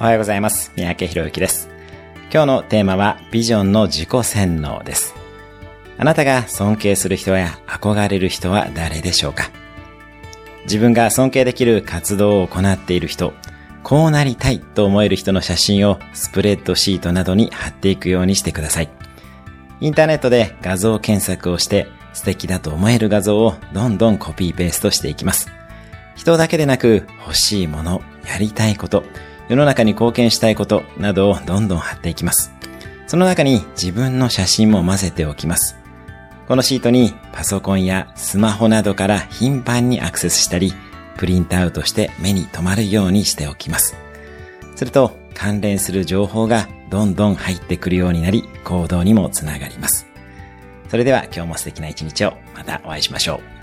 おはようございます。三宅博之です。今日のテーマはビジョンの自己洗脳です。あなたが尊敬する人や憧れる人は誰でしょうか？自分が尊敬できる活動を行っている人、こうなりたいと思える人の写真をスプレッドシートなどに貼っていくようにしてください。インターネットで画像検索をして素敵だと思える画像をどんどんコピーペーストしていきます。人だけでなく欲しいもの、やりたいこと、世の中に貢献したいことなどをどんどん貼っていきます。その中に自分の写真も混ぜておきます。このシートにパソコンやスマホなどから頻繁にアクセスしたり、プリントアウトして目に留まるようにしておきます。すると関連する情報がどんどん入ってくるようになり、行動にもつながります。それでは今日も素敵な一日をまたお会いしましょう。